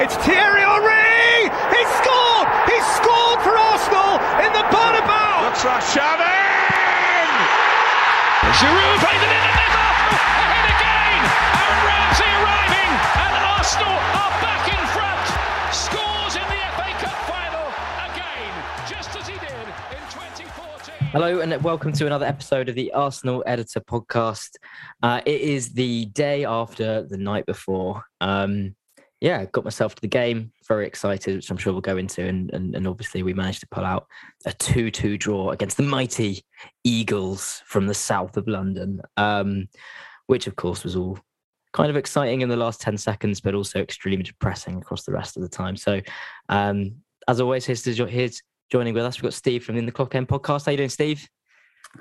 It's Thierry Henry! He scored! He scored for Arsenal in the Bernabeu! Looks like Shannon! Giroud plays it in and there's Arsenal ahead again! Aaron Ramsey arriving and Arsenal are back in front. Scores in the FA Cup final again, just as he did in 2014. Hello and welcome to another episode of the Arsenal Editor podcast. Uh, it is the day after the night before. Um, yeah, got myself to the game. Very excited, which I'm sure we'll go into. And, and, and obviously, we managed to pull out a 2 2 draw against the mighty Eagles from the south of London, um, which, of course, was all kind of exciting in the last 10 seconds, but also extremely depressing across the rest of the time. So, um, as always, here's, to, here's joining with us. We've got Steve from the In the Clock End podcast. How you doing, Steve?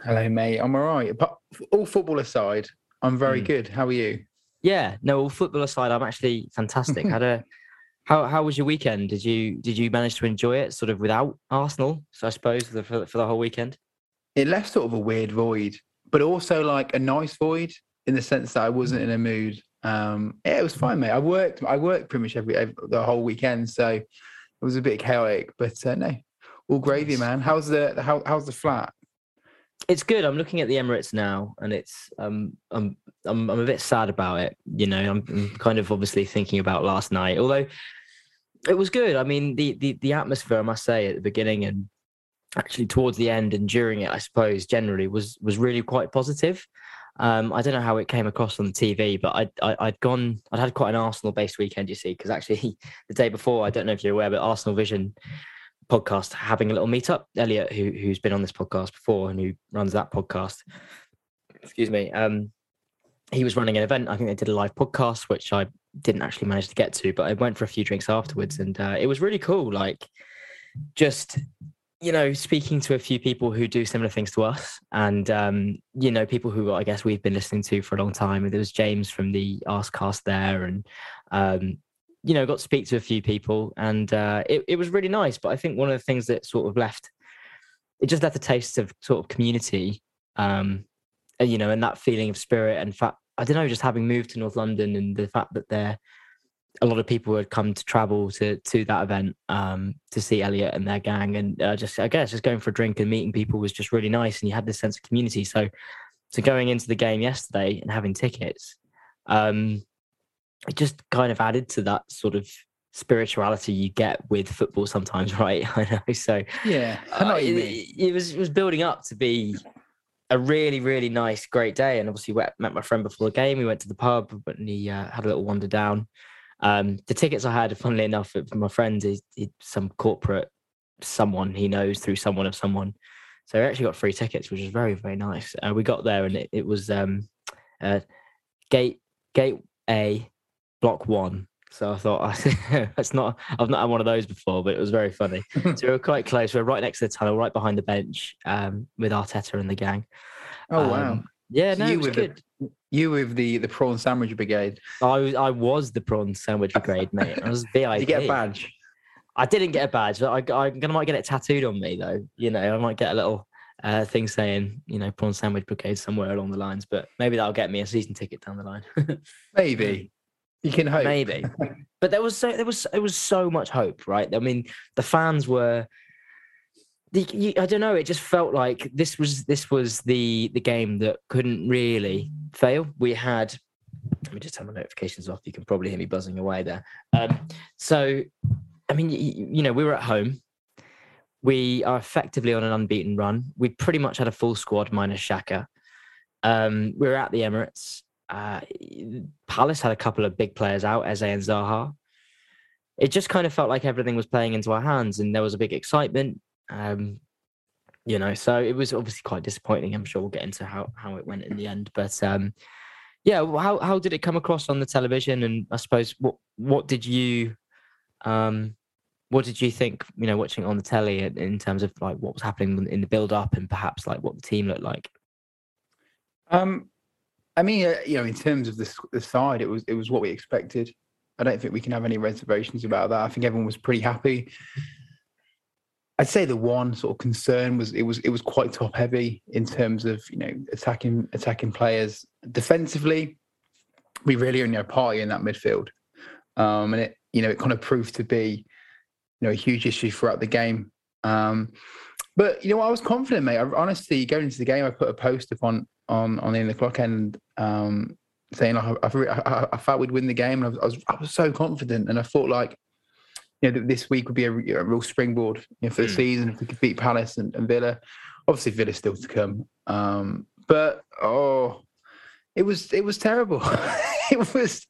Hello, mate. I'm all right. But all football aside, I'm very Mm. good. How are you? Yeah, no, all football aside, I'm actually fantastic. Had a how how was your weekend? Did you did you manage to enjoy it sort of without Arsenal? So I suppose for the, for, for the whole weekend. It left sort of a weird void, but also like a nice void in the sense that I wasn't in a mood. Um, yeah, it was fine, mate. I worked. I worked pretty much every, every the whole weekend, so it was a bit chaotic. But uh, no, all gravy, man. How's the how, how's the flat? It's good. I'm looking at the Emirates now, and it's um I'm I'm I'm a bit sad about it. You know, I'm, I'm kind of obviously thinking about last night, although it was good. I mean, the the the atmosphere, I must say, at the beginning and actually towards the end and during it, I suppose generally was was really quite positive. Um, I don't know how it came across on the TV, but I'd, I, I'd gone, I'd had quite an Arsenal based weekend, you see, because actually the day before, I don't know if you're aware, but Arsenal Vision podcast having a little meetup. Elliot, who, who's been on this podcast before and who runs that podcast, excuse me, um, he was running an event. I think they did a live podcast, which I didn't actually manage to get to, but I went for a few drinks afterwards and uh, it was really cool. Like, just you know, speaking to a few people who do similar things to us, and um, you know, people who I guess we've been listening to for a long time. There was James from the Askcast there, and um, you know, got to speak to a few people, and uh, it it was really nice. But I think one of the things that sort of left, it just left a taste of sort of community, um, and, you know, and that feeling of spirit and fact. I don't know, just having moved to North London and the fact that there a lot of people had come to travel to to that event um, to see Elliot and their gang, and uh, just I guess just going for a drink and meeting people was just really nice, and you had this sense of community. So, so going into the game yesterday and having tickets, um, it just kind of added to that sort of spirituality you get with football sometimes, right? I know. So Yeah, I know uh, it, mean. it was it was building up to be a really really nice great day and obviously we met my friend before the game we went to the pub and he uh, had a little wander down um the tickets i had funnily enough for my friend is is some corporate someone he knows through someone of someone so we actually got free tickets which was very very nice uh, we got there and it, it was um uh gate gate a block one so I thought that's not I've not had one of those before, but it was very funny. so we were quite close. We were right next to the tunnel, right behind the bench, um, with Arteta and the gang. Oh wow. Um, Yeah, So no, you it with the- good. You with the the prawn sandwich brigade. I was I was the prawn sandwich brigade, mate. I was VIP. Did you get a badge? I didn't get a badge. but I, I'm gonna might get it tattooed on me though. You know, I might get a little uh, thing saying, you know, prawn sandwich brigade somewhere along the lines. But maybe that'll get me a season ticket down the line. Maybe. You can hope. maybe. But there was so there was it was so much hope right? I mean the fans were the, you, i don't know it just felt like this was this was the the game that couldn't really fail. We had let me just turn my notifications off. You can probably hear me buzzing away there. Um so i mean you, you know we were at home. We are effectively on an unbeaten run. We pretty much had a full squad minus Xhaka um we were at the emirates uh, Palace had a couple of big players out, Eze and Zaha. It just kind of felt like everything was playing into our hands, and there was a big excitement. Um, you know, so it was obviously quite disappointing. I'm sure we'll get into how how it went in the end, but um, yeah, how how did it come across on the television? And I suppose what what did you um what did you think? You know, watching it on the telly in, in terms of like what was happening in the build up, and perhaps like what the team looked like. Um, I mean, uh, you know, in terms of the, the side, it was it was what we expected. I don't think we can have any reservations about that. I think everyone was pretty happy. I'd say the one sort of concern was it was it was quite top heavy in terms of you know attacking attacking players defensively. We really only had Partey in that midfield, um, and it you know, it kind of proved to be, you know, a huge issue throughout the game. Um, but you know, I was confident, mate. I, honestly, going into the game, I put a post up on on on the end of the clock end, um, saying like I, I, I, felt we'd win the game, and I was, I was I was so confident, and I thought like, you know, that this week would be a, a real springboard you know, for the mm. season if we could beat Palace and, and Villa. Obviously, Villa's still to come, um, but oh, it was it was terrible. it was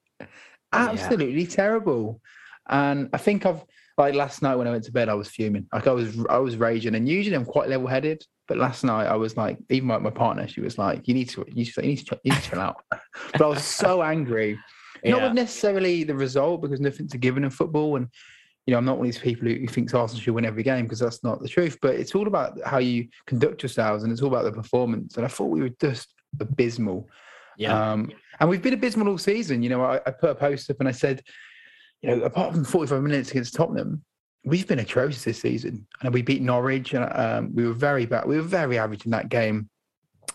absolutely yeah. terrible, and I think I've like last night when I went to bed, I was fuming. Like I was, I was raging. And usually I'm quite level-headed, but last night I was like, even my, my partner, she was like, "You need to, you, you need to, you need to chill out." but I was so angry, yeah. not with necessarily the result because nothing's a given in football, and you know I'm not one of these people who, who thinks Arsenal should win every game because that's not the truth. But it's all about how you conduct yourselves, and it's all about the performance. And I thought we were just abysmal. Yeah. Um, and we've been abysmal all season. You know, I, I put a post up and I said you know, apart from 45 minutes against Tottenham, we've been atrocious this season. And we beat Norwich, and um, we were very bad. We were very average in that game.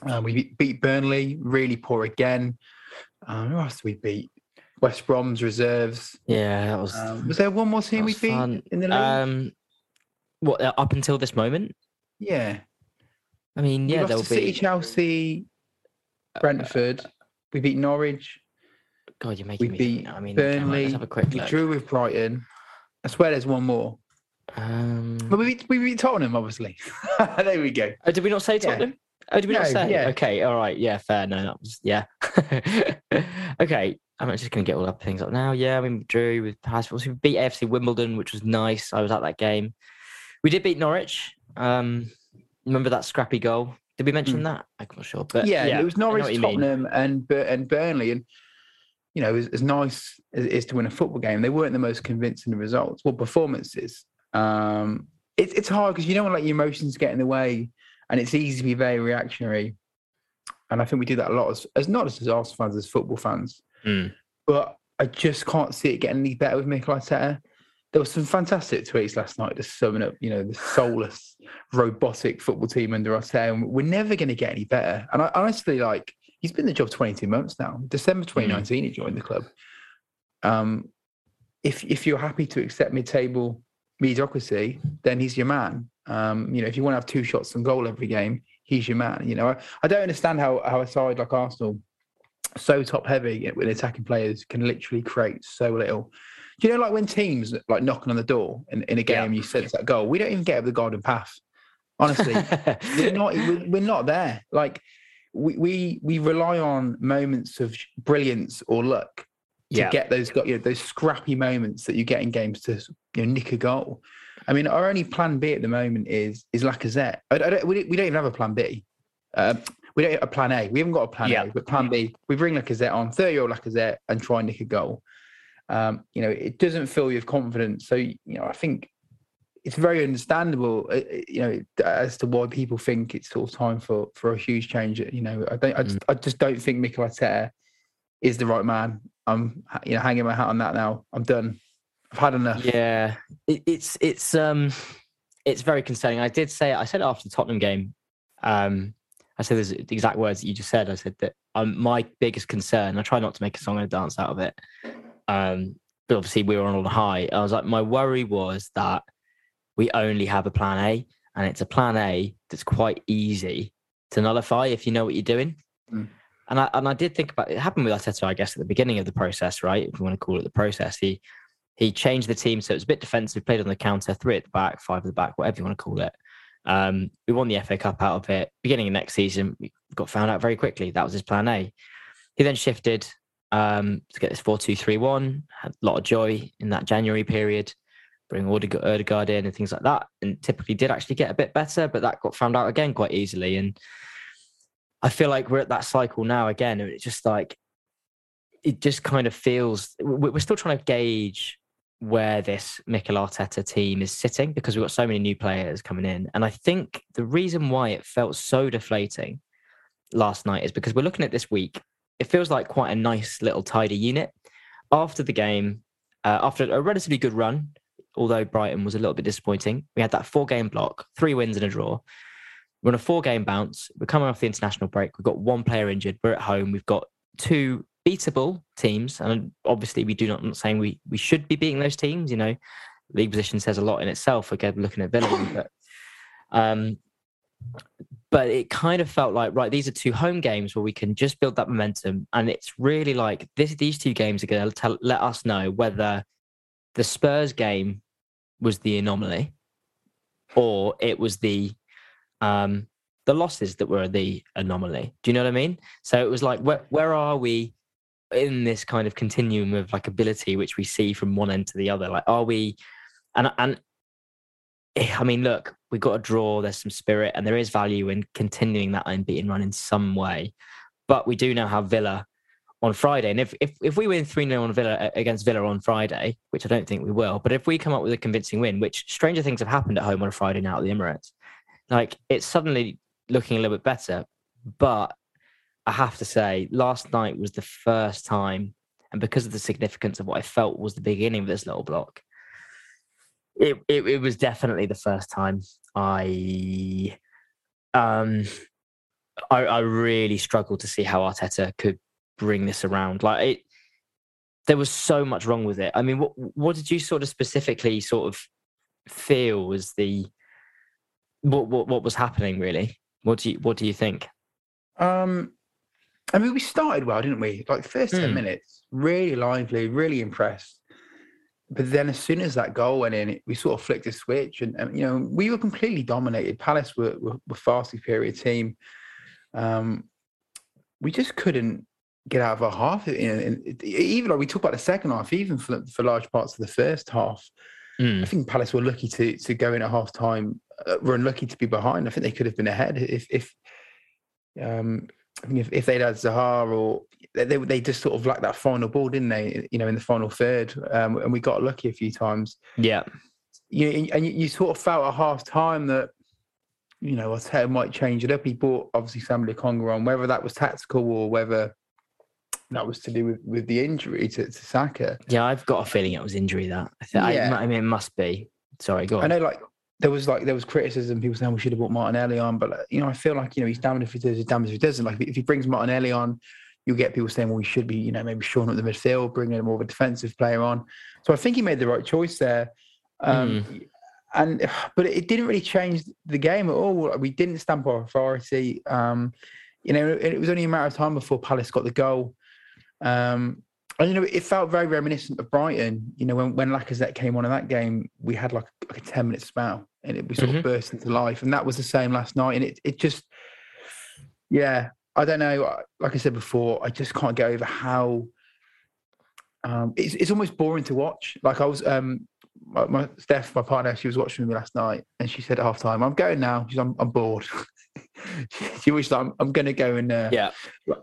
Um, we beat Burnley, really poor again. Um, who else did we beat? West Brom's reserves. Yeah, that was. Um, was there one more team we beat fun. in the league? Um, what uh, up until this moment? Yeah. I mean, yeah, there'll be City, Chelsea, Brentford. Uh, we beat Norwich. God, you're making we me. Beat I mean, Burnley. Let's have a quick. We look. drew with Brighton. I swear, there's one more. Um, but we beat, we beat Tottenham, obviously. there we go. Oh, did we not say Tottenham? Yeah. Oh, did we no, not say? Yeah. Okay, all right. Yeah, fair. No, that was yeah. okay, I'm just going to get all up things up now. Yeah, I mean, we drew with Passport. We beat AFC Wimbledon, which was nice. I was at that game. We did beat Norwich. Um, remember that scrappy goal? Did we mention mm. that? I'm not sure, but yeah, yeah it was Norwich, Tottenham, and and Burnley, and you know, as, as nice as it is to win a football game, they weren't the most convincing results or performances. Um, it, it's hard because you don't want to let your emotions get in the way, and it's easy to be very reactionary. And I think we do that a lot as, as not as Arsenal fans, as football fans. Mm. But I just can't see it getting any better with Mikel Arteta. There were some fantastic tweets last night just summing up, you know, the soulless, robotic football team under Arteta. And we're never going to get any better. And I honestly like he's been in the job 22 months now. December 2019, mm. he joined the club. Um, if if you're happy to accept mid-table mediocrity, then he's your man. Um, you know, if you want to have two shots on goal every game, he's your man. You know, I, I don't understand how how a side like Arsenal, so top heavy with attacking players, can literally create so little. Do you know, like when teams like knocking on the door in, in a game, yeah. you sense that goal. We don't even get up the garden path. Honestly, we're not we're not there. Like we, we we rely on moments of brilliance or luck to yeah. get those you know, those scrappy moments that you get in games to you know, nick a goal. I mean, our only plan B at the moment is is Lacazette. I, I don't, we, we, don't even have a plan B. Uh, we don't have a plan A. We haven't got a plan yeah. A, but plan B. We bring Lacazette on, thirty-year-old Lacazette, and try and nick a goal. Um, you know, it doesn't fill you with confidence. So you know, I think it's very understandable, uh, uh, you know, as to why people think it's sort of time for for a huge change. You know, I don't, I just, mm. I just don't think Mikel Arteta is the right man. I'm, you know, hanging my hat on that now. I'm done. I've had enough. Yeah, it, it's it's um, it's very concerning. I did say I said it after the Tottenham game. Um, I said the exact words that you just said. I said that um, my biggest concern. I try not to make a song and a dance out of it. Um, but obviously we were on a high. I was like, my worry was that we only have a plan A, and it's a plan A that's quite easy to nullify if you know what you're doing. Mm. And I and I did think about it happened with Arteta, I guess, at the beginning of the process, right? If you want to call it the process, he he changed the team so it was a bit defensive, played on the counter, three at the back, five at the back, whatever you want to call it. Um, we won the FA Cup out of it. Beginning of next season, we got found out very quickly. That was his plan A. He then shifted um, to get this 4 2 3 1, had a lot of joy in that January period bring Odegaard in and things like that. And typically did actually get a bit better, but that got found out again quite easily. And I feel like we're at that cycle now again. And it's just like, it just kind of feels we're still trying to gauge where this Mikel Arteta team is sitting because we've got so many new players coming in. And I think the reason why it felt so deflating last night is because we're looking at this week. It feels like quite a nice little tidy unit. After the game, uh, after a relatively good run, although Brighton was a little bit disappointing. We had that four game block, three wins and a draw. We're on a four game bounce. We're coming off the international break. We've got one player injured. We're at home. We've got two beatable teams, and obviously we do not I'm not saying we we should be beating those teams. You know, league position says a lot in itself. Again, looking at Villa, but um, but it kind of felt like right these are two home games where we can just build that momentum and it's really like this these two games are going to let us know whether the spurs game was the anomaly or it was the um the losses that were the anomaly do you know what i mean so it was like where, where are we in this kind of continuum of like ability which we see from one end to the other like are we and and I mean, look, we've got a draw. There's some spirit, and there is value in continuing that unbeaten run in some way. But we do know how Villa on Friday, and if if, if we win three 0 on Villa against Villa on Friday, which I don't think we will, but if we come up with a convincing win, which stranger things have happened at home on a Friday now at the Emirates, like it's suddenly looking a little bit better. But I have to say, last night was the first time, and because of the significance of what I felt was the beginning of this little block it, it, it was definitely the first time I um I, I really struggled to see how Arteta could bring this around. Like it there was so much wrong with it. I mean, what what did you sort of specifically sort of feel was the what what what was happening really? What do you what do you think? Um I mean we started well, didn't we? Like first 10 Hmm. minutes, really lively, really impressed. But then as soon as that goal went in, it, we sort of flicked a switch and, and you know, we were completely dominated. Palace were were, were far superior team. Um we just couldn't get out of our half. Know, and even like we talk about the second half, even for for large parts of the first half, Mm. I think Palace were lucky to to go in at half time. Uh, were unlucky to be behind. I think they could have been ahead if if um I think if, if they'd had Zaha or they, they just sort of lacked that final ball, didn't they? You know, in the final third, um, and we got lucky a few times. Yeah. You and you, you sort of felt at half time that you know Arteta might change it up. He brought obviously Sambi Lokonga on, whether that was tactical or whether that was to do with, with the injury to, to Saka. Yeah, I've got a feeling it was injury that. I, th- Yeah. I, I mean, it must be. Sorry, go on. I know, like there was like there was criticism. People saying we should have brought Martinelli on, but you know, I feel like you know he's damned if he does, he's damned if he doesn't. Like if he brings Martinelli on, you'll get people saying, well, we should be, you know, maybe shoring up the midfield, bringing a more of a defensive player on. So I think he made the right choice there. Um, And but it didn't really change the game at all. We didn't stamp our authority. Um, you know, it was only a matter of time before Palace got the goal. Um, and you know, it felt very reminiscent of Brighton. You know, when when Lacazette came on in that game, we had like, like a ten minute spell, and it we sort Mhm. of burst into life. And that was the same last night. And it it just, yeah, I don't know. Like I said before, I just can't get over how. Um, it's it's almost boring to watch. Like I was, um, my, my Steph, my partner, she was watching with me last night, and she said at half time, "I'm going now." She's, "I'm, I'm bored." she was like, "I'm, I'm going to go and uh, yeah.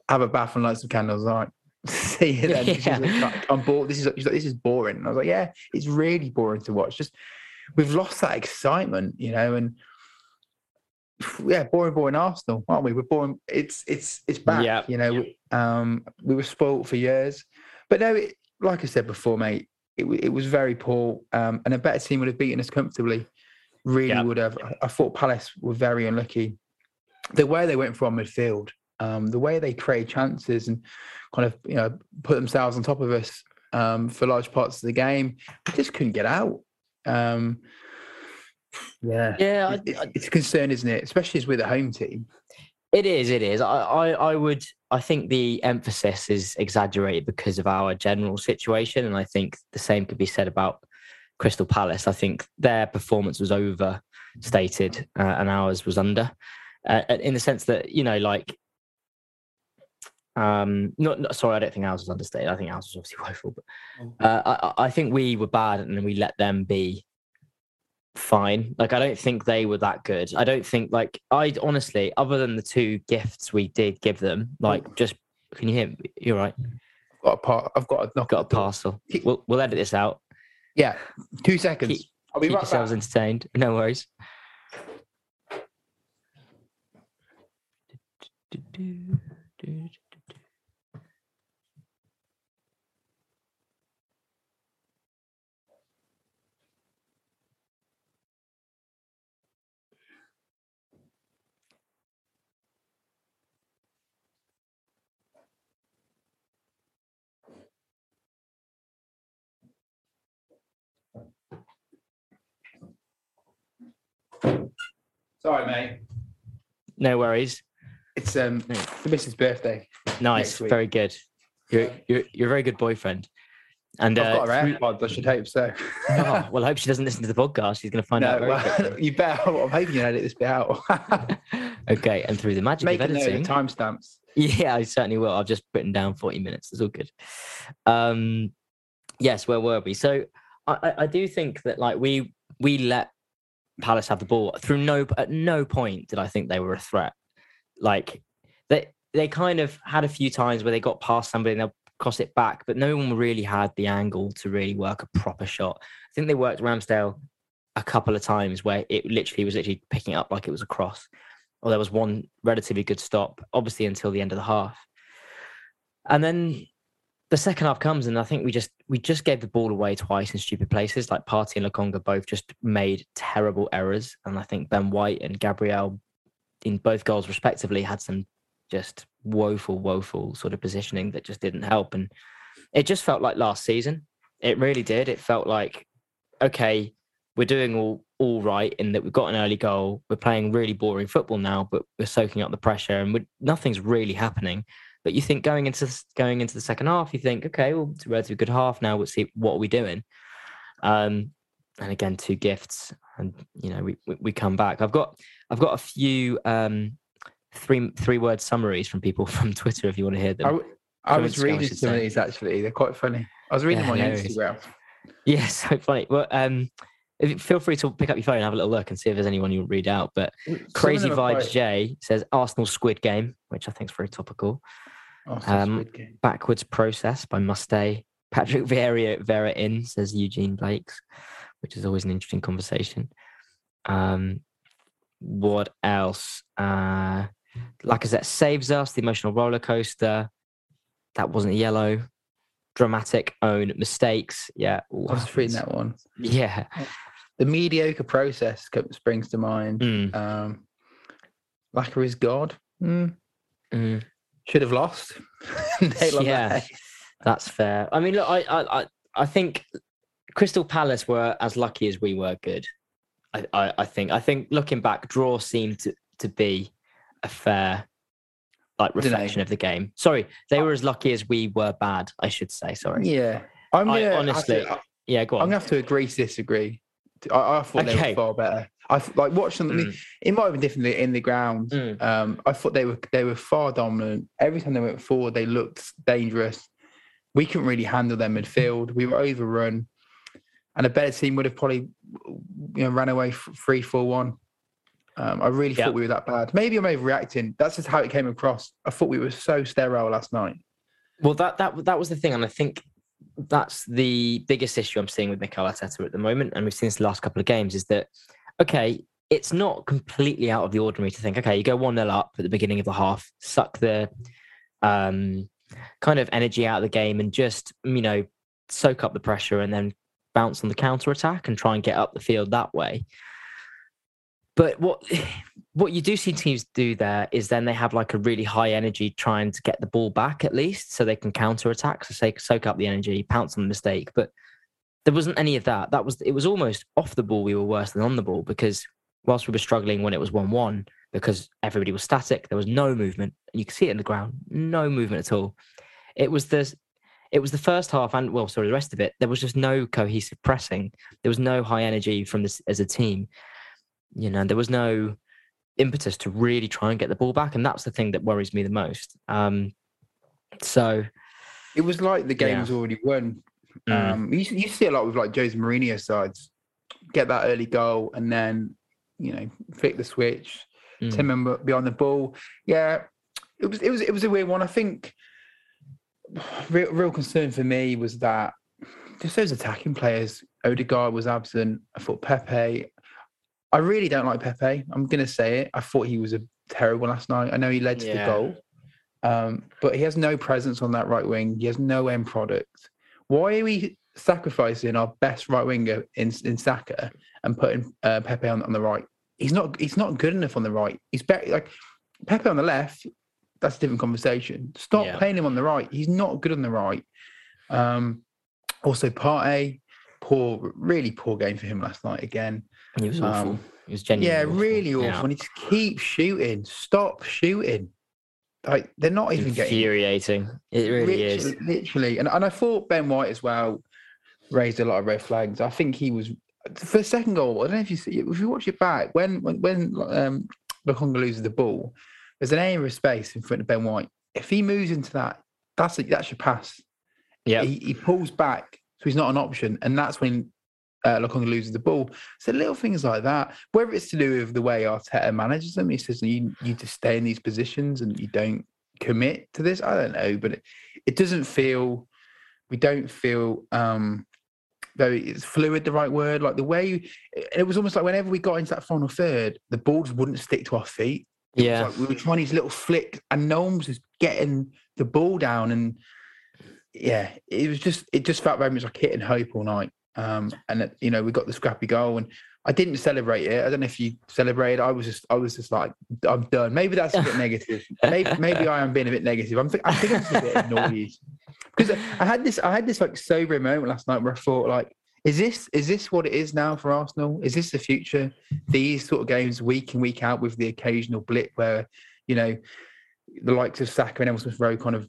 have a bath and light some candles." All right. See you then. Yeah. like, I'm bored. This is like, this is boring. And I was like, yeah, it's really boring to watch. Just we've lost that excitement, you know, and yeah, boring, boring Arsenal, aren't we? We're boring. It's it's it's back. Yeah. You know, um, we were spoilt for years, but no, it, like I said before, mate, it it was very poor, um, and a better team would have beaten us comfortably. Really Yeah. would have. I- I thought Palace were very unlucky. The way they went from midfield, um, the way they created chances and kind of you know put themselves on top of us um, for large parts of the game, we just couldn't get out. Um, yeah, Yeah, I- it- it- it's a concern, isn't it? Especially as we're the home team. It is. It is. I, I, I would. I think the emphasis is exaggerated because of our general situation, and I think the same could be said about Crystal Palace. I think their performance was overstated uh, and ours was under, uh, in the sense that you know, like, um not, not, sorry i don't think ours was understated. I think ours was obviously woeful but oh. uh, I, I think we were bad and we let them be fine. Like i don't think they were that good. I don't think like i honestly other than the two gifts we did give them like mm. just can you hear me? you're right. I've got a part i've got a, knock got a parcel. We'll, we'll edit this out. Yeah two seconds. Keep, i'll be keep right yourselves back. entertained. No worries. do, do, do, Sorry, mate. No worries. It's um the missus' birthday. Nice. Week. Very good. You're, you're, you're a very good boyfriend. And I've uh, got her through- AirPods. I should hope so. oh, well, I hope she doesn't listen to the podcast. She's going to find out no, very well, you better. I'm hoping you edit this bit out. okay, and through the magic Make of editing, timestamps. Yeah, I certainly will. I've just written down 40 minutes. It's all good. Um, yes, where were we? So I, I- I do think that like we we let Palace have the ball through no at no point did I think they were a threat. Like they they kind of had a few times where they got past somebody and they'll cross it back, but no one really had the angle to really work a proper shot. I think they worked Ramsdale a couple of times where it literally was literally picking up like it was a cross or there was one relatively good stop, obviously until the end of the half. And then the second half comes, and I think we just we just gave the ball away twice in stupid places. Like Partey and Lokonga both just made terrible errors, and I think Ben White and Gabriel, in both goals respectively, had some just woeful, woeful sort of positioning that just didn't help. And it just felt like last season. It really did. It felt like okay, we're doing all all right in that we've got an early goal. We're playing really boring football now, but we're soaking up the pressure, and nothing's really happening. But you think going into going into the second half, you think, okay, well, it's a relatively good half now. We'll see what are we doing. Um, and again, two gifts, and you know, we, we we come back. I've got I've got a few um three three word summaries from people from Twitter if you want to hear them. I, w- I From was reading some of these actually. They're quite funny. I was reading Yeah, them on. Instagram. Yeah, so funny. Well, um, if feel free to pick up your phone and have a little look and see if there's anyone you read out. But Some Crazy Vibes quite- J says Arsenal Squid Game, which I think is very topical. Oh, um, Backwards Process by Mustay. Patrick Vieira, Vieira in says Eugene Blakes, which is always an interesting conversation. Um, what else? Uh, Lacazette saves us. The emotional roller coaster. That wasn't yellow. Dramatic own mistakes. Yeah. I was reading that one. Yeah. The mediocre process springs to mind. Mm, Um, Lacquer is God. Mm, mm. should have lost. Nail on the Yeah. That's fair. I mean, look, I, I, I, think Crystal Palace were as lucky as we were good. I, I, I think. I think looking back, draw seemed to, to be a fair, like reflection of the game. Sorry, they were as lucky as we were bad. I should say. Sorry. Yeah. I'm I honestly- to- Yeah, go on. I'm gonna have to agree to disagree. I, I thought they were far better. I like watching them. Mm, it might have been differently in the ground. mm. Um, I thought they were they were far dominant. Every time they went forward, they looked dangerous. We couldn't really handle their midfield. We were overrun, and a better team would have probably you know ran away three four one. Um, I really Yeah. thought we were that bad. Maybe I'm overreacting. That's just how it came across. I thought we were so sterile last night. Well, that that that was the thing, and I think that's the biggest issue I'm seeing with Mikel Arteta at the moment, and we've seen this the last couple of games, is that okay, it's not completely out of the ordinary to think, okay, you go one 0 up at the beginning of the half, suck the um, kind of energy out of the game, and just you know soak up the pressure, and then bounce on the counter attack and try and get up the field that way. But what what you do see teams do there is then they have like a really high energy trying to get the ball back at least so they can counter attack so say, soak up the energy pounce on the mistake. But there wasn't any of that. That was it was almost off the ball we were worse than on the ball because whilst we were struggling when it was 1-1 because everybody was static there was no movement and you can see it in the ground no movement at all. It was the it was the first half and well sorry the rest of it there was just no cohesive pressing. There was no high energy from this as a team. You know there was no impetus to really try and get the ball back, and that's the thing that worries me the most. Um, so It was like the game Yeah. was already won. mm, Um, you, you see a lot with like Jose Mourinho sides get that early goal and then you know flick the switch. mm, Timber beyond the ball. Yeah, it was it was it was a weird one. I think real, real concern for me was that just those attacking players. Odegaard was absent. I thought Pepe. I really don't like Pepe. I'm gonna say it. I thought he was a terrible last night. I know he led to Yeah. the goal, um, but he has no presence on that right wing. He has no end product. Why are we sacrificing our best right winger in in Saka and putting uh, Pepe on, on the right? He's not. He's not good enough on the right. He's better. Like Pepe on the left. That's a different conversation. Stop Yeah. playing him on the right. He's not good on the right. Um, also, Partey, poor, really poor game for him last night again. He was awful. Um, It was genuinely Yeah, awful. really awful. Yeah. And he just keeps shooting. Stop shooting. Like they're not even getting infuriating. It really is. literally, literally. And and I thought Ben White as well raised a lot of red flags. I think he was for the second goal. I don't know if you see if you watch it back when when when um Lokonga loses the ball, there's an area of space in front of Ben White. If he moves into that, that's a, that's your pass. Yeah. He, he pulls back, so he's not an option, and that's when uh, Lokonga loses the ball. So little things like that, whether it's to do with the way Arteta manages them, he says you you just stay in these positions and you don't commit to this. I don't know, but it, it doesn't feel. We don't feel um very it's fluid. The right word, like the way you, it was almost like whenever we got into that final third, the balls wouldn't stick to our feet. It Yeah. like we were trying these little flicks, and no one was just getting the ball down. And yeah, it was just it just felt very much like hitting hope all night. Um, and you know, we got the scrappy goal, and I didn't celebrate it. I don't know if you celebrated. I was just I was just like I'm done. Maybe that's a bit negative. Maybe maybe I am being a bit negative. I'm think, I think I'm just a bit annoyed because I had this I had this like sobering moment last night where I thought like. Is this is this what it is now for Arsenal? Is this the future? These sort of games week in week out with the occasional blip where you know the likes of Saka and Smith Rowe kind of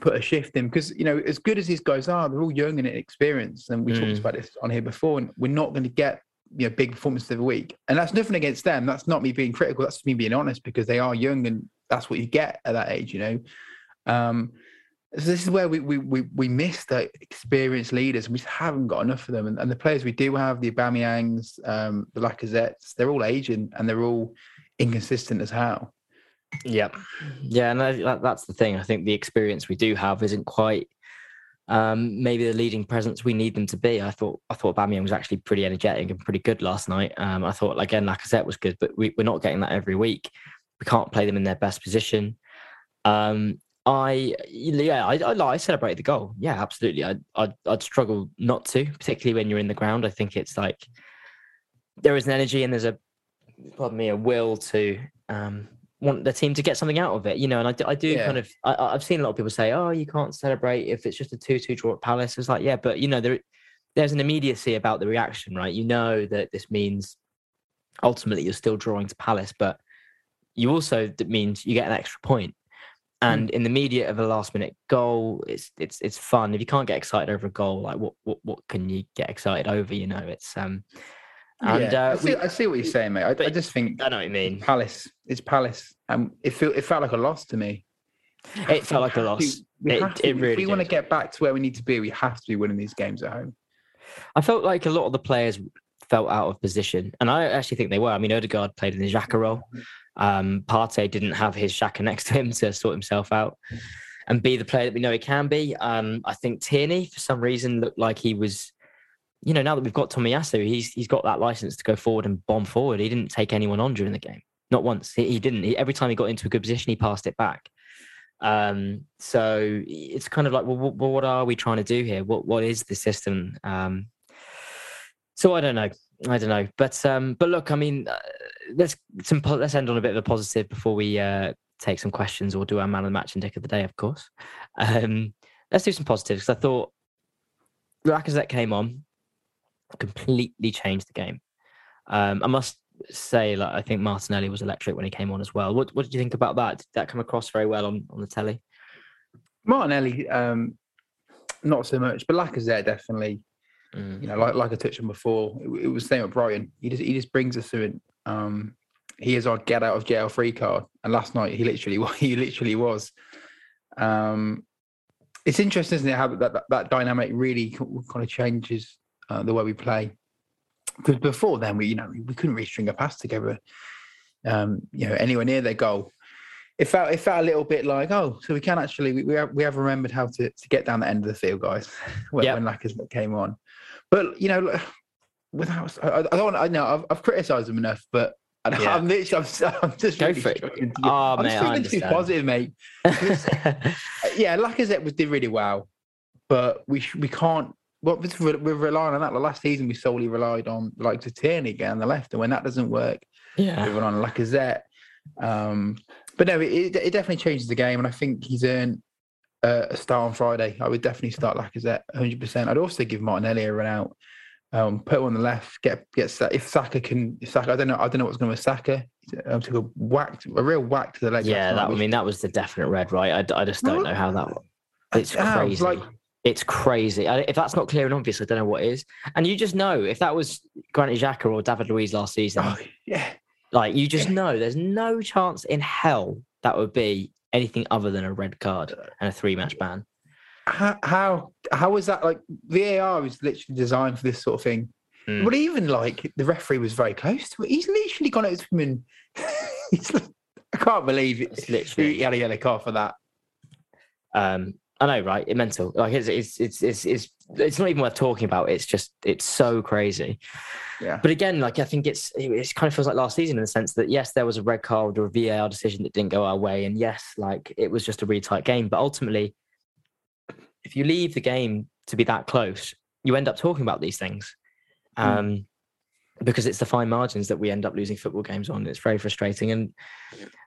put a shift in because you know as good as these guys are, they're all young and inexperienced, and we Mm. talked about this on here before, and we're not going to get you know big performances every week, and that's nothing against them. That's not me being critical. That's me being honest because they are young and that's what you get at that age, you know. Um, so this is where we we we, we miss the experienced leaders, and we just haven't got enough of them. And, and the players we do have, the Aubameyangs, um, the Lacazettes, they're all aging and they're all inconsistent as hell. Yeah, yeah, and that, that- that's the thing. I think the experience we do have isn't quite um, maybe the leading presence we need them to be. I thought I thought Bamian was actually pretty energetic and pretty good last night. Um, I thought again Lacazette was good, but we, we're not getting that every week. We can't play them in their best position. Um, I yeah, I, I, I celebrated the goal. Yeah, absolutely. I I'd, I'd struggle not to, particularly when you're in the ground. I think it's like there is an energy and there's a pardon me a will to um, want the team to get something out of it, you know. And I do, I do Yeah. kind of I, I've seen a lot of people say, "Oh, you can't celebrate if it's just a two-two draw at Palace." It's like, yeah, but you know, there there's an immediacy about the reaction, right? You know that this means ultimately you're still drawing to Palace, but you also that means you get an extra point. And in the media of a last minute goal, it's it's it's fun. If you can't get excited over a goal, like what what what can you get excited over? You know, it's um and yeah, I, uh, see, we, I see what you're saying, mate. I, I just think I know what you mean. Palace. It's Palace, and it feel it felt like a loss to me. It felt like a loss. to- we It- to- it really if we want to get back to where we need to be, we have to be winning these games at home. I felt like a lot of the players felt out of position, and I actually think they were. I mean, Odegaard played in the Xhaka role. Um, Partey didn't have his Xhaka next to him to sort himself out and be the player that we know he can be. Um, I think Tierney, for some reason, looked like he was. You know, now that we've got Tomiyasu, he's he's got that license to go forward and bomb forward. He didn't take anyone on during the game, not once. He, he didn't. He, every time he got into a good position, he passed it back. Um, so it's kind of like, well, what, what are we trying to do here? What what is the system? Um, so I don't know. I don't know. But um, but look, I mean, uh, let's some let's end on a bit of a positive before we uh, take some questions or do our man of the match and dick of the day, of course. Um, let's do some positives 'cause I thought Lacazette came on, completely changed the game. Um, I must say, like I think Martinelli was electric when he came on as well. What what did you think about that? Did that come across very well on on the telly? Martinelli, um, not so much, but Lacazette definitely. Mm. You know, like like I touched on before, it, it was the same at Brighton. He just he just brings us to it. Um, he is our get out of jail free card, and last night he literally he literally was. Um, it's interesting, isn't it, how that that, that dynamic really kind of changes uh, the way we play. Because before then, we you know we couldn't really string a pass together. Um, you know, anywhere near their goal. It felt it felt a little bit like oh, so we can actually we, we have we have remembered how to, to get down the end of the field, guys. when, Yeah. when Lacazette came on, but you know, without I, I don't want I know I've, I've criticised them enough, but I, Yeah. I'm literally I'm, I'm just Go really for it. to Oh, I'm mate, feeling too positive, mate. Uh, Yeah, Lacazette was did really well, but we we can't. This- we're, we're relying on that. The last season we solely relied on like to Tierney again on the left, and when that doesn't work, yeah. we rely on Lacazette. Um, but no, it, it it definitely changes the game, and I think he's earned uh, a start on Friday. I would definitely start Lacazette 100. percent I'd also give Martinelli a run out. Um, put him on the left. Get get if Saka can. If Saka, I don't know. I don't know what's going to with Saka. Um, took a whack, a real whack to the leg. Yeah, that I mean that was the definite red, right? I just don't know how that. It's crazy. like- it's crazy. If that's not clear and obvious, I don't know what is. And you just know if that was Granit Xhaka or David Luiz last season, Oh, yeah. like you just know there's no chance in hell that would be anything other than a red card and a three-match ban. How how how is that like VAR is literally designed for this sort of thing. Mm. But even like the referee was very close to it. He's literally gone out to him and I can't believe it. It's literally he had a yellow card for that. Um, I know, right? It's mental. Like it's it's it's it's it's it's not even worth talking about. It's just it's so crazy. Yeah. But again, like I think it's it kind of feels like last season in the sense that yes, there was a red card or a VAR decision that didn't go our way, and yes, like it was just a really tight game. But ultimately, if you leave the game to be that close, you end up talking about these things. Mm. Um, because it's the fine margins that we end up losing football games on. It's very frustrating. And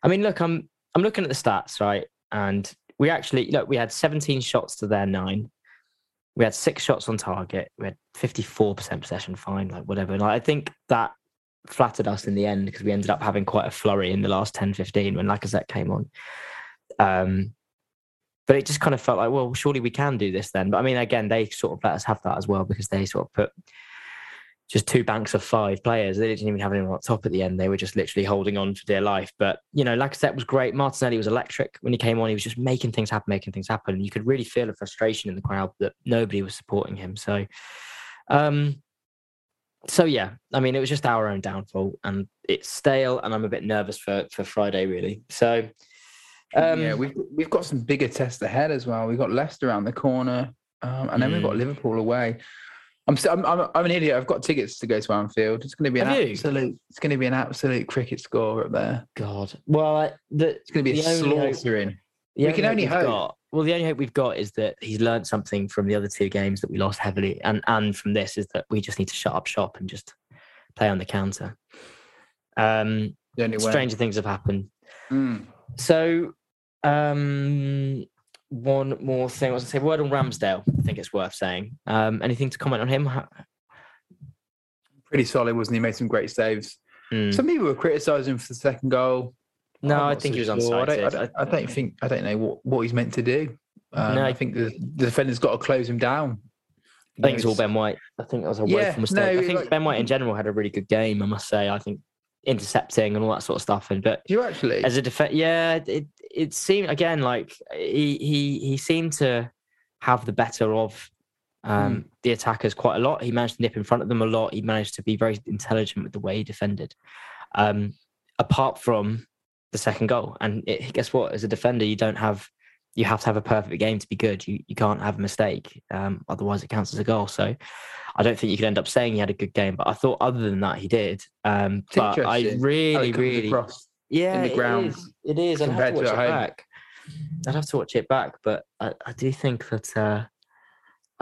I mean, look, I'm I'm looking at the stats, right? And we actually look, we had 17 shots to their nine. We had six shots on target. We had 54% possession, fine, like whatever. And I think that flattered us in the end because we ended up having quite a flurry in the last 10, 15 when Lacazette came on. Um, but it just kind of felt like, well, surely we can do this then. But I mean, again, they sort of let us have that as well because they sort of put just two banks of five players. They didn't even have anyone on top at the end. They were just literally holding on for dear life. But you know, Lacazette was great. Martinelli was electric when he came on. He was just making things happen, making things happen. And you could really feel the frustration in the crowd that nobody was supporting him. So, um, so yeah, I mean, it was just our own downfall, and it's stale. And I'm a bit nervous for for Friday, really. So, um, yeah, we've we've got some bigger tests ahead as well. We've got Leicester around the corner, um, and then we've got Mm. Liverpool away. I'm, I'm I'm I'm an idiot. I've got tickets to go to Anfield. It's going to be an Have you? absolute. It's going to be an absolute cricket score up there. God, well, I, the It's going to be a The only hope- slaughtering. The We can only we've hope. Got, well, the only hope we've got is that he's learned something from the other two games that we lost heavily, and and from this is that we just need to shut up shop and just play on the counter. Um, The only way. stranger things have happened. Mm. So, um, one more thing I was going to say. Word on Ramsdale. I think it's worth saying. Um, anything to comment on him? Pretty solid, wasn't he? Made some great saves. Hmm. Some people were criticising for the second goal. No, I think so he was sure. I don't, I, don't, I don't think. I don't know what, what he's meant to do. Um, No. I think the, the defender's got to close him down. I think it's all Ben White. I think that was a Yeah, woeful mistake. no, I think like- Ben White in general had a really good game. I must say. I think intercepting and all that sort of stuff. And but Do you actually? as a defense, yeah, it it seemed again like he he he seemed to have the better of um, the attackers quite a lot. He managed to nip in front of them a lot. He managed to be very intelligent with the way he defended. Um, apart from the second goal, and it, guess what? As a defender, you don't have you have to have a perfect game to be good. You you can't have a mistake, um, otherwise it counts as a goal. So. I don't think you could end up saying he had a good game, but I thought other than that he did. Um, but I really, it really, yeah, the ground It is. It is. I'd have to to watch it home. back. I'd have to watch it back, but I, I do think that uh,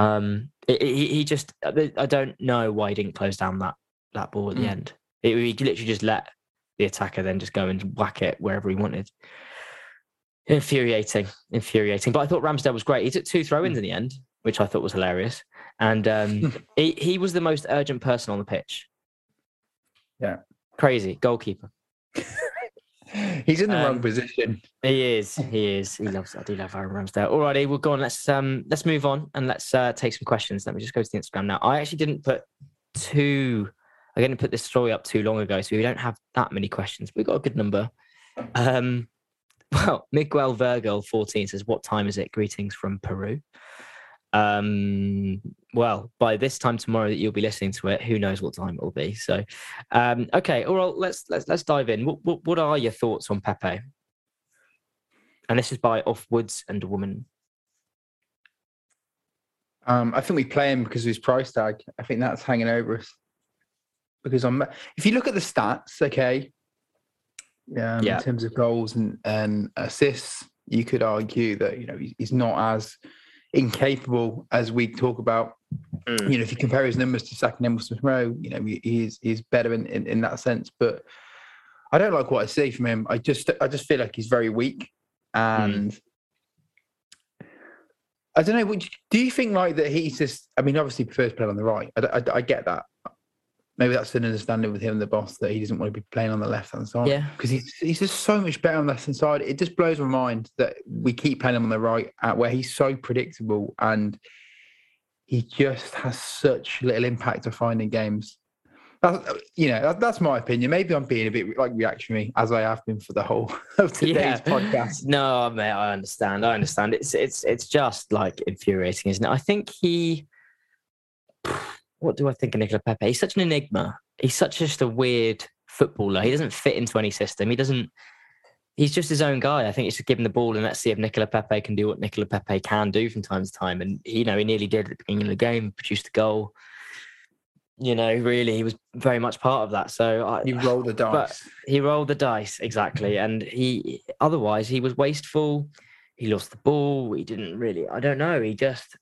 um, it, it- he, just. I I don't know why he didn't close down that that ball at the Mm. end. It, he literally just let the attacker then just go and whack it wherever he wanted. Infuriating, infuriating. But I thought Ramsdale was great. He took two throw-ins Mm. in the end, which I thought was hilarious, and um, he he was the most urgent person on the pitch. Yeah. crazy goalkeeper. He's in the wrong Um, position. He is. He is. He loves. I do love Aaron Ramsdale. Alrighty, we'll go on. Let's um let's move on and let's uh, take some questions. Let me just go to the Instagram now. I actually didn't put two. I didn't put this story up too long ago, so we don't have that many questions. We've got a good number. Um, well, Miguel Virgil fourteen says, "What time is it? Greetings from Peru." Um, well, by this time tomorrow that you'll be listening to it, who knows what time it will be. So, um, okay, all right, let's let's let's dive in. What what, what are your thoughts on Pepe? And this is by Off Woods and a Woman. Um, I think we play him because of his price tag. I think that's hanging over us. Because I'm, if you look at the stats, okay, um, Yeah. in terms of goals and, and assists, you could argue that you know he's, not as incapable as we talk about. Mm. You know, if you compare his numbers to Saka and Emile Smith Rowe, you know he, he's he's better in, in in that sense. But I don't like what I see from him. I just I just feel like he's very weak, and I don't know. would you- Do you think like that he's just? I mean, obviously, prefers playing on the right. I, I, I get that. Maybe that's an understanding with him and the boss that he doesn't want to be playing on the left hand side. Yeah. because he's he's just so much better on the left hand side. It just blows my mind that we keep playing him on the right, uh, where he's so predictable and he just has such little impact of finding games. That's, you know, that, that's my opinion. Maybe I'm being a bit like reactionary, as I have been for the whole of today's Yeah. podcast. No, mate, I understand. I understand. It's it's it's just like infuriating, isn't it? I think he. What do I think of Nicolas Pepe? He's such an enigma. He's such just a weird footballer. He doesn't fit into any system. He doesn't. He's just his own guy. I think it's just give him the ball and let's see if Nicolas Pepe can do what Nicolas Pepe can do from time to time. And you know, he nearly did at the beginning of the game, produced a goal. You know, really, he was very much part of that. So I, You roll the dice. But he rolled the dice exactly, and he otherwise he was wasteful. He lost the ball. He didn't really. I don't know. He just.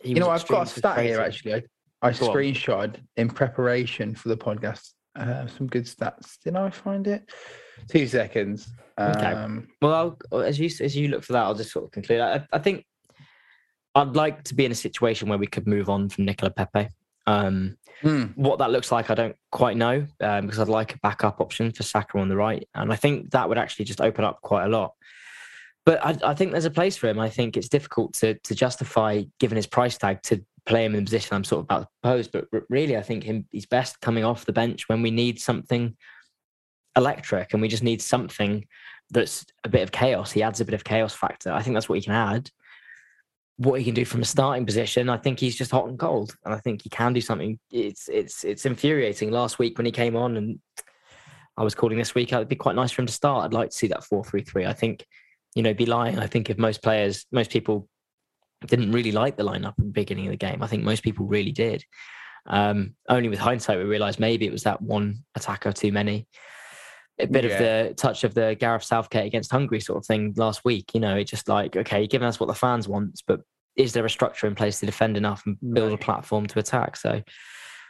He you know, I've got a stat here actually. I, Go on. in preparation for the podcast. Uh, some good stats. Did I find it? Two seconds. Okay. Um, Well, I'll, as you as you look for that, I'll just sort of conclude. I, I think I'd like to be in a situation where we could move on from Nicolas Pepe. Um, hmm, what that looks like, I don't quite know um, because I'd like a backup option for Saka on the right, and I think that would actually just open up quite a lot. But I, I think there's a place for him. I think it's difficult to to justify, given his price tag, to play him in the position I'm sort of about to pose. But really, I think him he's best coming off the bench when we need something electric, and we just need something that's a bit of chaos. He adds a bit of chaos factor. I think that's what he can add what he can do from a starting position, I think he's just hot and cold, and I think he can do something. It's it's it's infuriating. Last week when he came on, and I was calling this week, it'd be quite nice for him to start. I'd like to see that four three three. I think, you know, be lying. I think if most players, most people didn't really like the lineup at the beginning of the game, I think most people really did. Um, only with hindsight, we realised maybe it was that one attacker too many. A bit of the touch of the Gareth Southgate against Hungary sort of thing last week. You know, it's just like, okay, you're giving us what the fans want, but is there a structure in place to defend enough and build a platform to attack? So,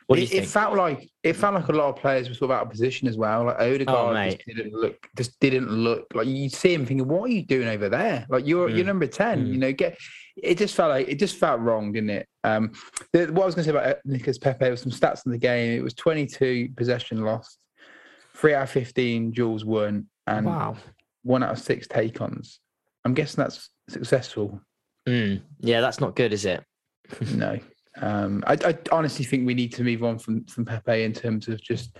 what do you it, think? it felt like it felt like a lot of players were sort of out of position as well. Like Odegaard Oh, just didn't look, just didn't look like you see him thinking, "What are you doing over there? Like you're you're Mm. number ten. Mm. You know, get." It just felt like it just felt wrong, didn't it? Um, the, what I was going to say about Nicolas Pepe was some stats in the game. It was 22 possession lost, three out of 15 duels won, and wow. one out of six take-ons. I'm guessing that's successful. Mm. Yeah, that's not good, is it? No. Um, I, I honestly think we need to move on from, from Pepe in terms of just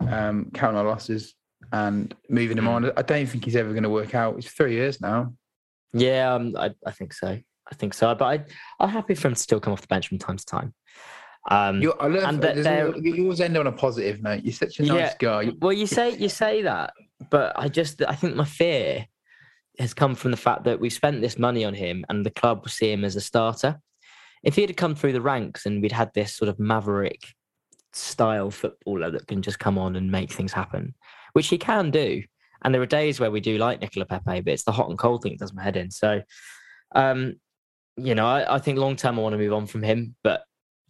um, counting our losses and moving him Mm. on. I don't think he's ever going to work out. It's three years now. Yeah, um, I, I think so. I think so. But I, I'm happy for him to still come off the bench from time to time. Um, You're, I love, And that they're- you always end on a positive note. You're such a nice Yeah. guy. well, you say you say that, but I just I think my fear has come from the fact that we've spent this money on him, and the club will see him as a starter. If he had come through the ranks and we'd had this sort of maverick style footballer that can just come on and make things happen, which he can do. And there are days where we do like Nicolas Pepe, but it's the hot and cold thing that does my head in. So, um, you know, I, I think long term I want to move on from him, but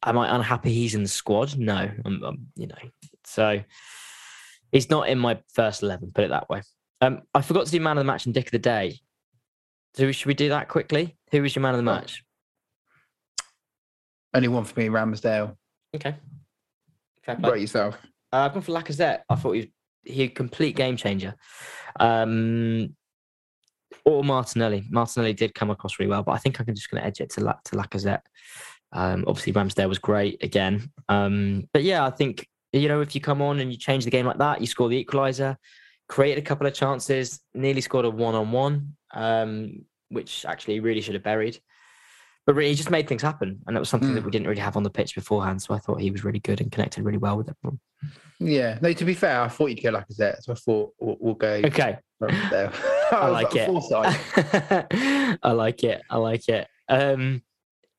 am I unhappy he's in the squad? No, I'm, I'm you know, so he's not in my first eleven. Put it that way. Um, I forgot to do man of the match and dick of the day. So should we do that quickly? Who was your man of the Oh. match? Only one for me, Ramsdale. Okay. Fair play. about yourself? Uh, I've gone for Lacazette. I thought he was he a complete game changer. Um, or Martinelli. Martinelli did come across really well, but I think I'm just going to edge it to La- to Lacazette. Um, obviously, Ramsdale was great again. Um, but yeah, I think you know if you come on and you change the game like that, you score the equaliser, created a couple of chances, nearly scored a one on one, which actually really should have buried. But really, he just made things happen, and that was something that Mm. we didn't really have on the pitch beforehand. So I thought he was really good and connected really well with everyone. Yeah. No, to be fair, I thought you'd go Lacazette, so I thought we'll, we'll go Okay, Ramsdale. I like it. I like it. I like it. Um,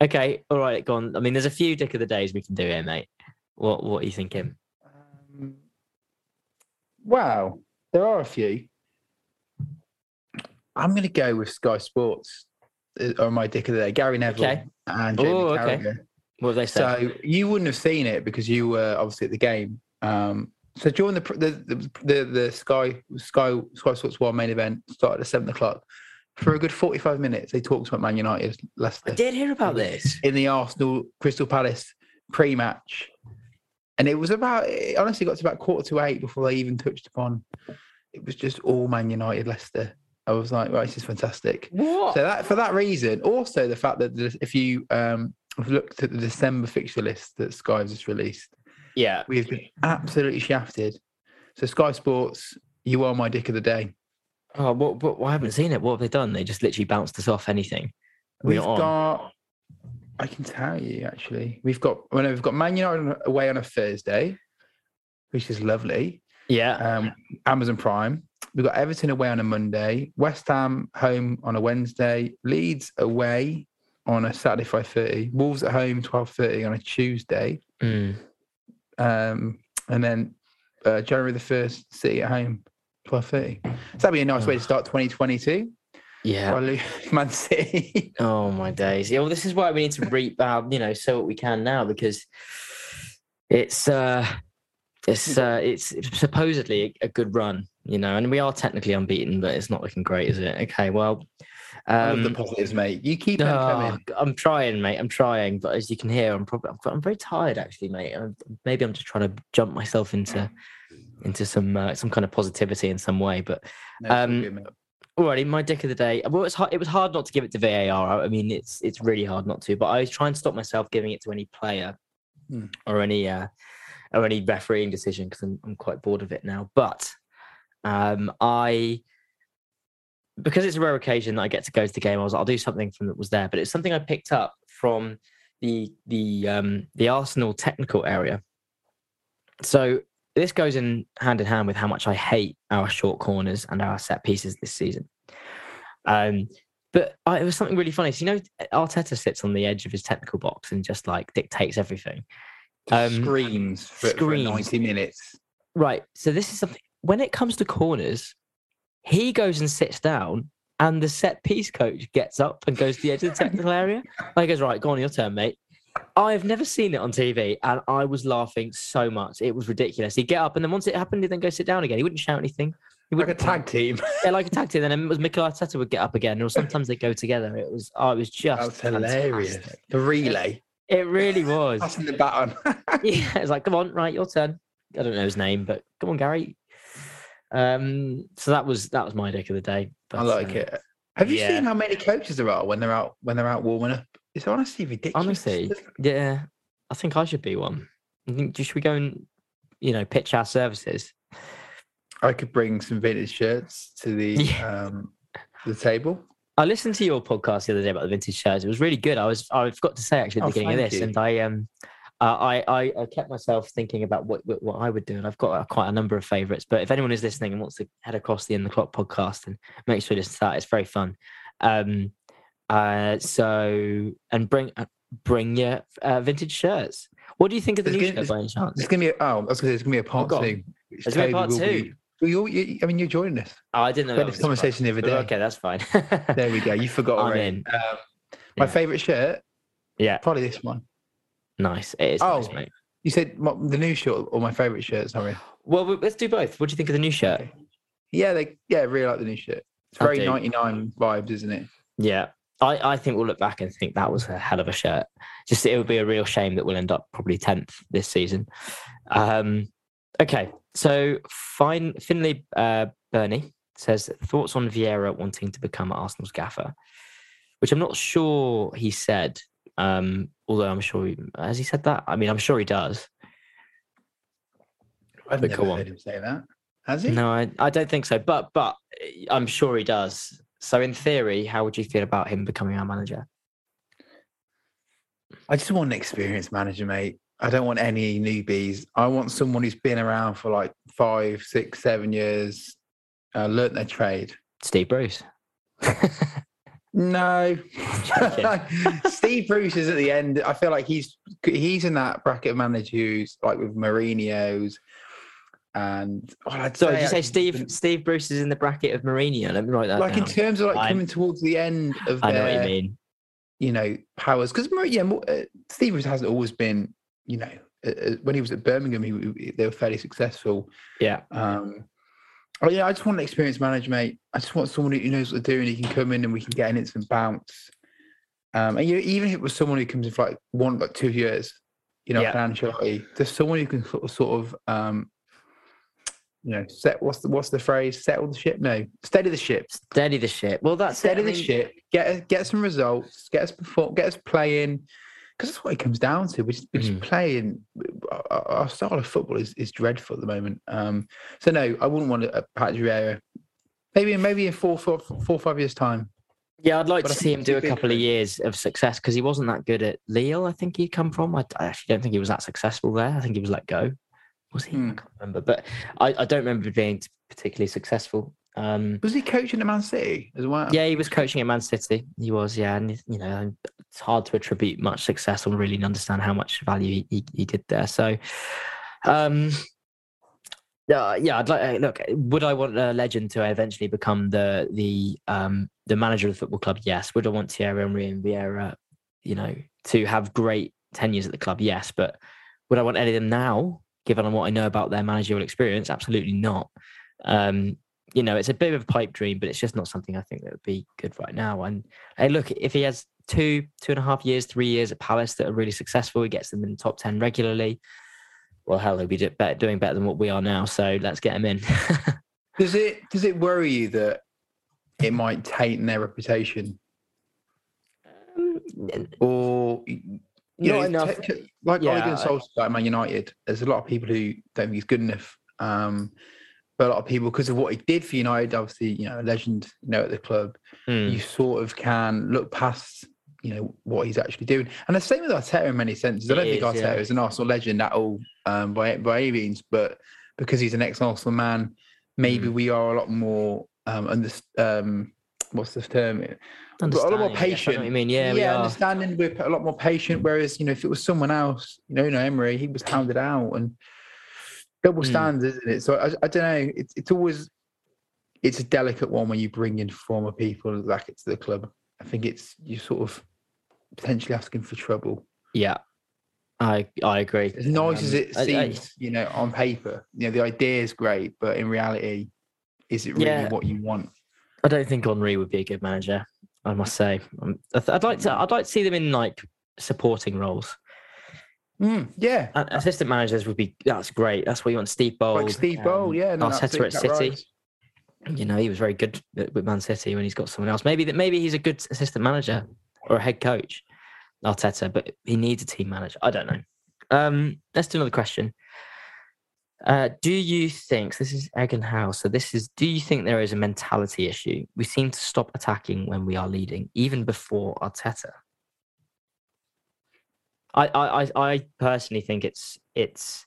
okay, all right, go on. I mean, there's a few dick of the days we can do here, mate. What What are you thinking? Um, wow, there are a few. I'm going to go with Sky Sports uh, or my dick of the day, Gary Neville Okay. and Jamie Oh, okay. Carragher. What have they said? So you wouldn't have seen it because you were obviously at the game. Um, so during the the the the, the Sky Sky Sky Sports One main event started at seven o'clock. for a good 45 minutes, they talked about Man United, Leicester. I did hear about this. in the Arsenal Crystal Palace pre-match, and it was about. It honestly got to about quarter to eight before they even touched upon. It was just all Man United, Leicester. I was like, right, this is fantastic. What? So that for that reason, also the fact that if you um have looked at the December fixture list that Sky has just released, yeah. we've been absolutely shafted. So Sky Sports, you are my dick of the day. Oh, what, what? I haven't seen it. What have they done? They just literally bounced us off anything. We're We've on. got. I can tell you actually. We've got. Well, no, we've got Man United away on a Thursday, which is lovely. Yeah. Um, Amazon Prime. We've got Everton away on a Monday. West Ham home on a Wednesday. Leeds away on a Saturday five thirty. Wolves at home twelve thirty on a Tuesday. Mm. Um, and then uh, January the first, City at home twelve thirty. So that'd be a nice way to start twenty twenty two. Yeah. Man City. Oh my days. Yeah, well, this is why we need to reap our, you know, so what we can now because it's uh it's uh it's supposedly a good run, you know, and we are technically unbeaten, but it's not looking great, is it? Okay, well Love the um positives, mate. You keep oh, coming. I'm trying, mate. I'm trying, but as you can hear, I'm probably I'm, I'm very tired, actually, mate. I'm, maybe I'm just trying to jump myself into into some uh, some kind of positivity in some way. But No, all um, good. Alrighty, my dick of the day. Well, it's hard, it was hard not to give it to VAR. I mean, it's it's really hard not to. But I try and stop myself giving it to any player Hmm. or any uh, or any refereeing decision because I'm I'm quite bored of it now. But um, I because it's a rare occasion that I get to go to the game. I was like, I'll do something from that was there, but it's something I picked up from the the um, the Arsenal technical area. So this goes in hand in hand with how much I hate our short corners and our set pieces this season. Um, but I, it was something really funny. So, you know, Arteta sits on the edge of his technical box and just like dictates everything. um, screams for, for 90 minutes. Right. So this is something when it comes to corners, he goes and sits down and the set piece coach gets up and goes to the edge of the technical area. I goes, right, go on your turn, mate. I've never seen it on TV and I was laughing so much. It was ridiculous. He'd get up and then once it happened, he'd then go sit down again. He wouldn't shout anything. He Like a tag team. yeah, like a tag team. And Then it was Mikel Arteta would get up again, or sometimes they go together. It was oh, it was just That's hilarious. fantastic. The relay. It really was. Passing the baton. yeah, it's like, come on, right, your turn. I don't know his name, but come on, Gary. Um, so that was that was my dick of the day. I like uh, it. Have you yeah. seen how many coaches there are when they're out when they're out warming up? It's honestly ridiculous. Honestly, yeah, I think I should be one. I think should we go and you know pitch our services? I could bring some vintage shirts to the Yeah. um the table. I listened to your podcast the other day about the vintage shirts. It was really good. I was I forgot to say actually at the Oh, beginning of this, you. and I um uh, I, I I kept myself thinking about what what, what I would do, and I've got uh, quite a number of favourites. But if anyone is listening and wants to head across the In the Clock podcast, and make sure you listen to that, it's very fun. Um, uh, so and bring uh, bring your uh, vintage shirts. What do you think of the new gonna- shirt by any chance? There's gonna be a, oh, I was gonna say there's gonna be a part on. two. There's gonna be a part be- two? Well, you, you, I mean, you're joining us. Oh, I didn't know. We had this was a surprise. conversation the other day. Okay, that's fine. There we go. You forgot I'm already. in. Um, my Yeah. favorite shirt, yeah, probably this one. Nice. It is nice, Oh. mate. You said my, the new shirt or my favorite shirt. Sorry. Well, let's do both. What do you think of the new shirt? Yeah, they yeah, I really like the new shirt. It's very 99 vibes, isn't it? Yeah. I, I think we'll look back and think that was a hell of a shirt. Just it would be a real shame that we'll end up probably 10th this season. Um, okay. So fine Finley uh, Bernie says thoughts on Vieira wanting to become Arsenal's gaffer, which I'm not sure he said. Um, although I'm sure he, has he said that? I mean, I'm sure he does. I've But never go on. heard him say that. Has he? No, I, I don't think so. But but I'm sure he does. So in theory, how would you feel about him becoming our manager? I just want an experienced manager, mate. I don't want any newbies. I want someone who's been around for like five, six, seven years, uh, learnt their trade. Steve Bruce. No, Steve Bruce is at the end. I feel like he's he's in that bracket of managers who's like with Mourinho's and oh, I'd So did you say Steve Steve Bruce is in the bracket of Mourinho? Let me write that like in terms of like I'm- coming towards the end of I know what you mean. you know, powers because yeah, uh, Steve Bruce hasn't always been, you know, uh, uh, when he was at Birmingham, he, he- they were fairly successful. Yeah. Um, Oh yeah, I just want an experienced manager, mate. I just want someone who knows what they're doing. He can come in and we can get an instant bounce. Um, and you know, even if it was someone who comes in for like one, like two years, you know, Yeah. financially, there's someone who can sort of, sort of, um, you know, set what's the what's the phrase? Settle the ship? No, steady the ship. Steady the ship. Well, that's steady it. I the mean, ship. Get get some results. Get us perform. Get us playing. Because that's what it comes down to. We're just, we're just playing. Our, our style of football is, is dreadful at the moment. Um, so no, I wouldn't want a Patrick Vieira. Maybe maybe in four, four, four five years time. Yeah, I'd like But to I see him do a big couple of years of success because he wasn't that good at Lille. I think he'd come from. I, I actually don't think he was that successful there. I think he was let go. Was he? I Hmm. can't remember, but I, I don't remember being particularly successful. Um, Was he coaching at Man City as well? yeah, he was coaching at Man City. He was, yeah, and you know, it's hard to attribute much success or really understand how much value he, he, did there. So, um, yeah, yeah, I'd like look. Would I want a legend to eventually become the the um the manager of the football club? Yes. Would I want Thierry Henry and Vieira, you know, to have great tenures at the club? Yes. But would I want any of them now, given on what I know about their managerial experience? Absolutely not. Um, you know, it's a bit of a pipe dream, but it's just not something I think that would be good right now. And hey, look, if he has two, two and a half years, three years at Palace that are really successful, he gets them in the top ten regularly. Well, hell, he'll be do- better, doing better than what we are now. So let's get him in. Does it does it worry you that it might taint their reputation, or you know, enough. t- t- like Yeah, Ole Gunnar Solskjaer at Man United? There's a lot of people who don't think he's good enough. Um, but a lot of people, because of what he did for United, obviously, you know, a legend, you know, at the club, Hmm. you sort of can look past, you know, what he's actually doing. And the same with Arteta in many senses. I don't think is, Arteta yeah. is an Arsenal legend at all um, by by any means, but because he's an ex-Arsenal man, maybe Mm. we are a lot more um, under, um, what's the term? A lot more Understanding, I. I patient. mean, yeah, we understanding. We're a lot more patient. Whereas, you know, if it was someone else, you know, you know, Emery, he was hounded out and double Mm. standards, isn't it? So I, I don't know. It's it's always it's a delicate one when you bring in former people like it's the club. I think it's you sort of potentially asking for trouble. Yeah, I I agree. As nice as Um, it I- I- seems, you know, on paper, you know, the idea is great, but in reality, is it really Yeah. what you want? I don't think Henry would be a good manager. I must say, um, I I'd like to. I'd like to see them in like supporting roles. Mm, yeah, Uh, assistant managers would be. That's great. That's what you want. Steve Bould, like Steve um, Bould. Yeah, no, Arteta at City. rise. You know, he was very good with Man City when he's got someone else. Maybe that. Maybe he's a good assistant manager or a head coach, Arteta. But he needs a team manager. I don't know. Um, let's do another question. Uh, do you think so this is Egan House? So this is. Do you think there is a mentality issue? We seem to stop attacking when we are leading, even before Arteta. I I I, personally think it's it's.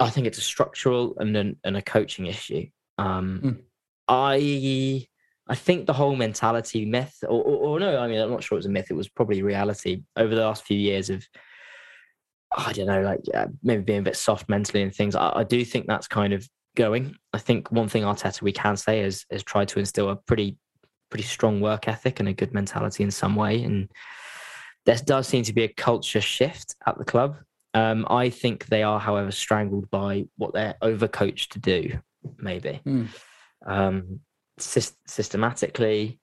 I think it's a structural and an, and a coaching issue. Um, Mm. I I think the whole mentality myth, or, or, or no, I mean I'm not sure it was a myth. It was probably reality over the last few years of I don't know, like maybe being a bit soft mentally and things. I, I do think that's kind of going. I think one thing Arteta we can say is is tried to instill a pretty pretty strong work ethic and a good mentality in some way. And there does seem to be a culture shift at the club. Um, I think they are, however, strangled by what they're overcoached to do. Maybe Hmm. um, sys- systematically,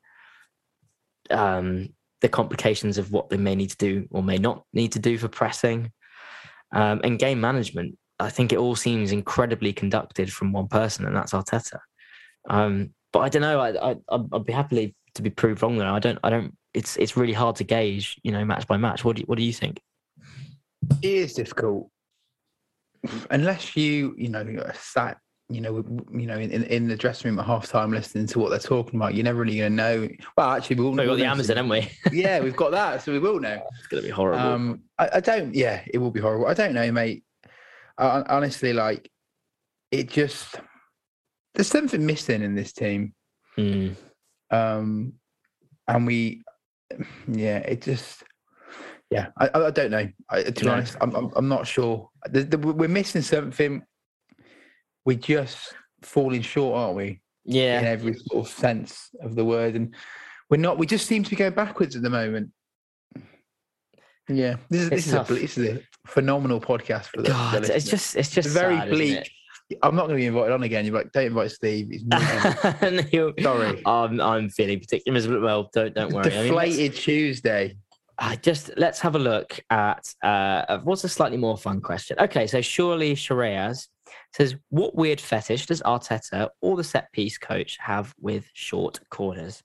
um, the complications of what they may need to do or may not need to do for pressing, um, and game management. I think it all seems incredibly conducted from one person, and that's Arteta. Um, but I don't know. I, I I'd be happily to be proved wrong there. I don't. I don't. It's it's really hard to gauge, you know, match by match. What do you, what do you think? It is difficult unless you, you know, sat, you know, you know, in, in the dressing room at half time listening to what they're talking about. You're never really going to know. Well, actually, we will. We've got the Amazon, haven't we? yeah, we've got that, so we will know. It's gonna be horrible. Um, I, I don't. Yeah, it will be horrible. I don't know, mate. I, honestly, like, it just there's something missing in this team. Hmm. Um, and we, yeah, it just, yeah, I, I don't know. I, to be No. honest, I'm, I'm, I'm not sure. The, the, we're missing something. We're just falling short, aren't we? Yeah. In every sort of sense of the word, and we're not. We just seem to be going backwards at the moment. Yeah, this is It's this is a this is a phenomenal podcast for the. God, it's just it's just It's very sad, bleak. I'm not going to be invited on again. You're like, don't invite Steve. Sorry. I'm I'm feeling particularly miserable. Well, don't don't worry. I mean, Deflated Tuesday. I just let's have a look at uh, what's a slightly more fun question. Okay, so surely Sharayaz says, "What weird fetish does Arteta or the set piece coach have with short corners?"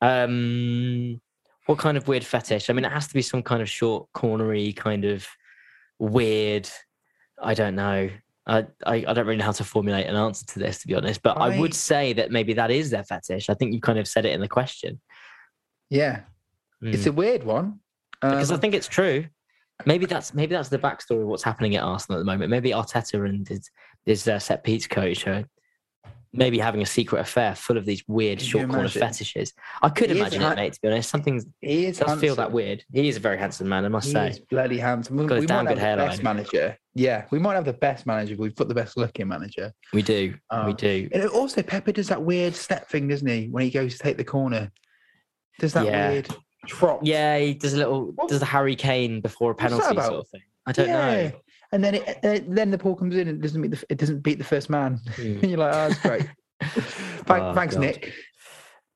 Um, what kind of weird fetish? I mean, it has to be some kind of short cornery kind of weird. I don't know. I, I, I don't really know how to formulate an answer to this, to be honest. But I, I- would say that maybe that is their fetish. I think you kind of said it in the question. Yeah, it's Mm. a weird one. because I Um, think it's true. Maybe that's maybe that's the backstory of what's happening at Arsenal at the moment. Maybe Arteta and his, his uh, set piece coach are maybe having a secret affair full of these weird Can short corner fetishes. I could He imagine ha- it, mate. To be honest, something does feel that weird. He is a very handsome man, I must He say. bloody handsome. We, Got a we damn might good have the best manager. Yeah, we might have the best manager. but We've got the best looking manager. We do, um, we Oh. do. And also, Pepe does that weird step thing, doesn't he? When he goes to take the corner, does that Yeah. weird trot? Yeah, he does a little What- does the Harry Kane before a penalty sort of thing. I don't Yeah. know. And then it, uh, then the ball comes in and it doesn't beat the it doesn't beat the first man. Hmm. and you're like, oh, that's great. Thank, Oh, thanks, God. Nick.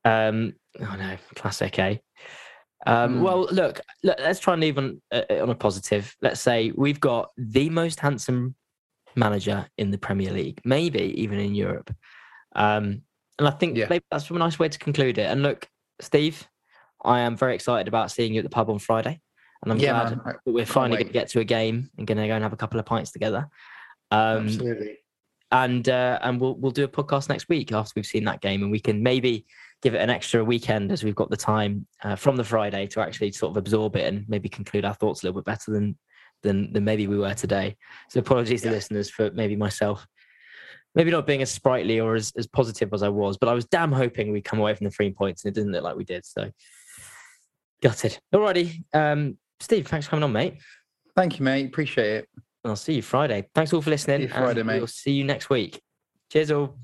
Um, oh no, classic, eh? Um, Hmm. Well, look, look, let's try and leave on uh, on a positive. Let's say we've got the most handsome manager in the Premier League, maybe even in Europe. Um, and I think Yeah. that's a nice way to conclude it. And look, Steve, I am very excited about seeing you at the pub on Friday, and I'm yeah, glad man. That we're finally going to get to a game and going to go and have a couple of pints together. Um, Absolutely. and uh, and we'll we'll do a podcast next week after we've seen that game, and we can maybe give it an extra weekend as we've got the time uh, from the Friday to actually sort of absorb it and maybe conclude our thoughts a little bit better than than than maybe we were today. So apologies Yeah. to listeners for maybe myself. Maybe not being as sprightly or as, as positive as I was, but I was damn hoping we'd come away from the three points and it didn't look like we did. So gutted. Alrighty. Um, Steve, thanks for coming on, mate. Thank you, mate. Appreciate it. I'll see you Friday. Thanks all for listening. See Friday, and mate. We'll see you next week. Cheers all.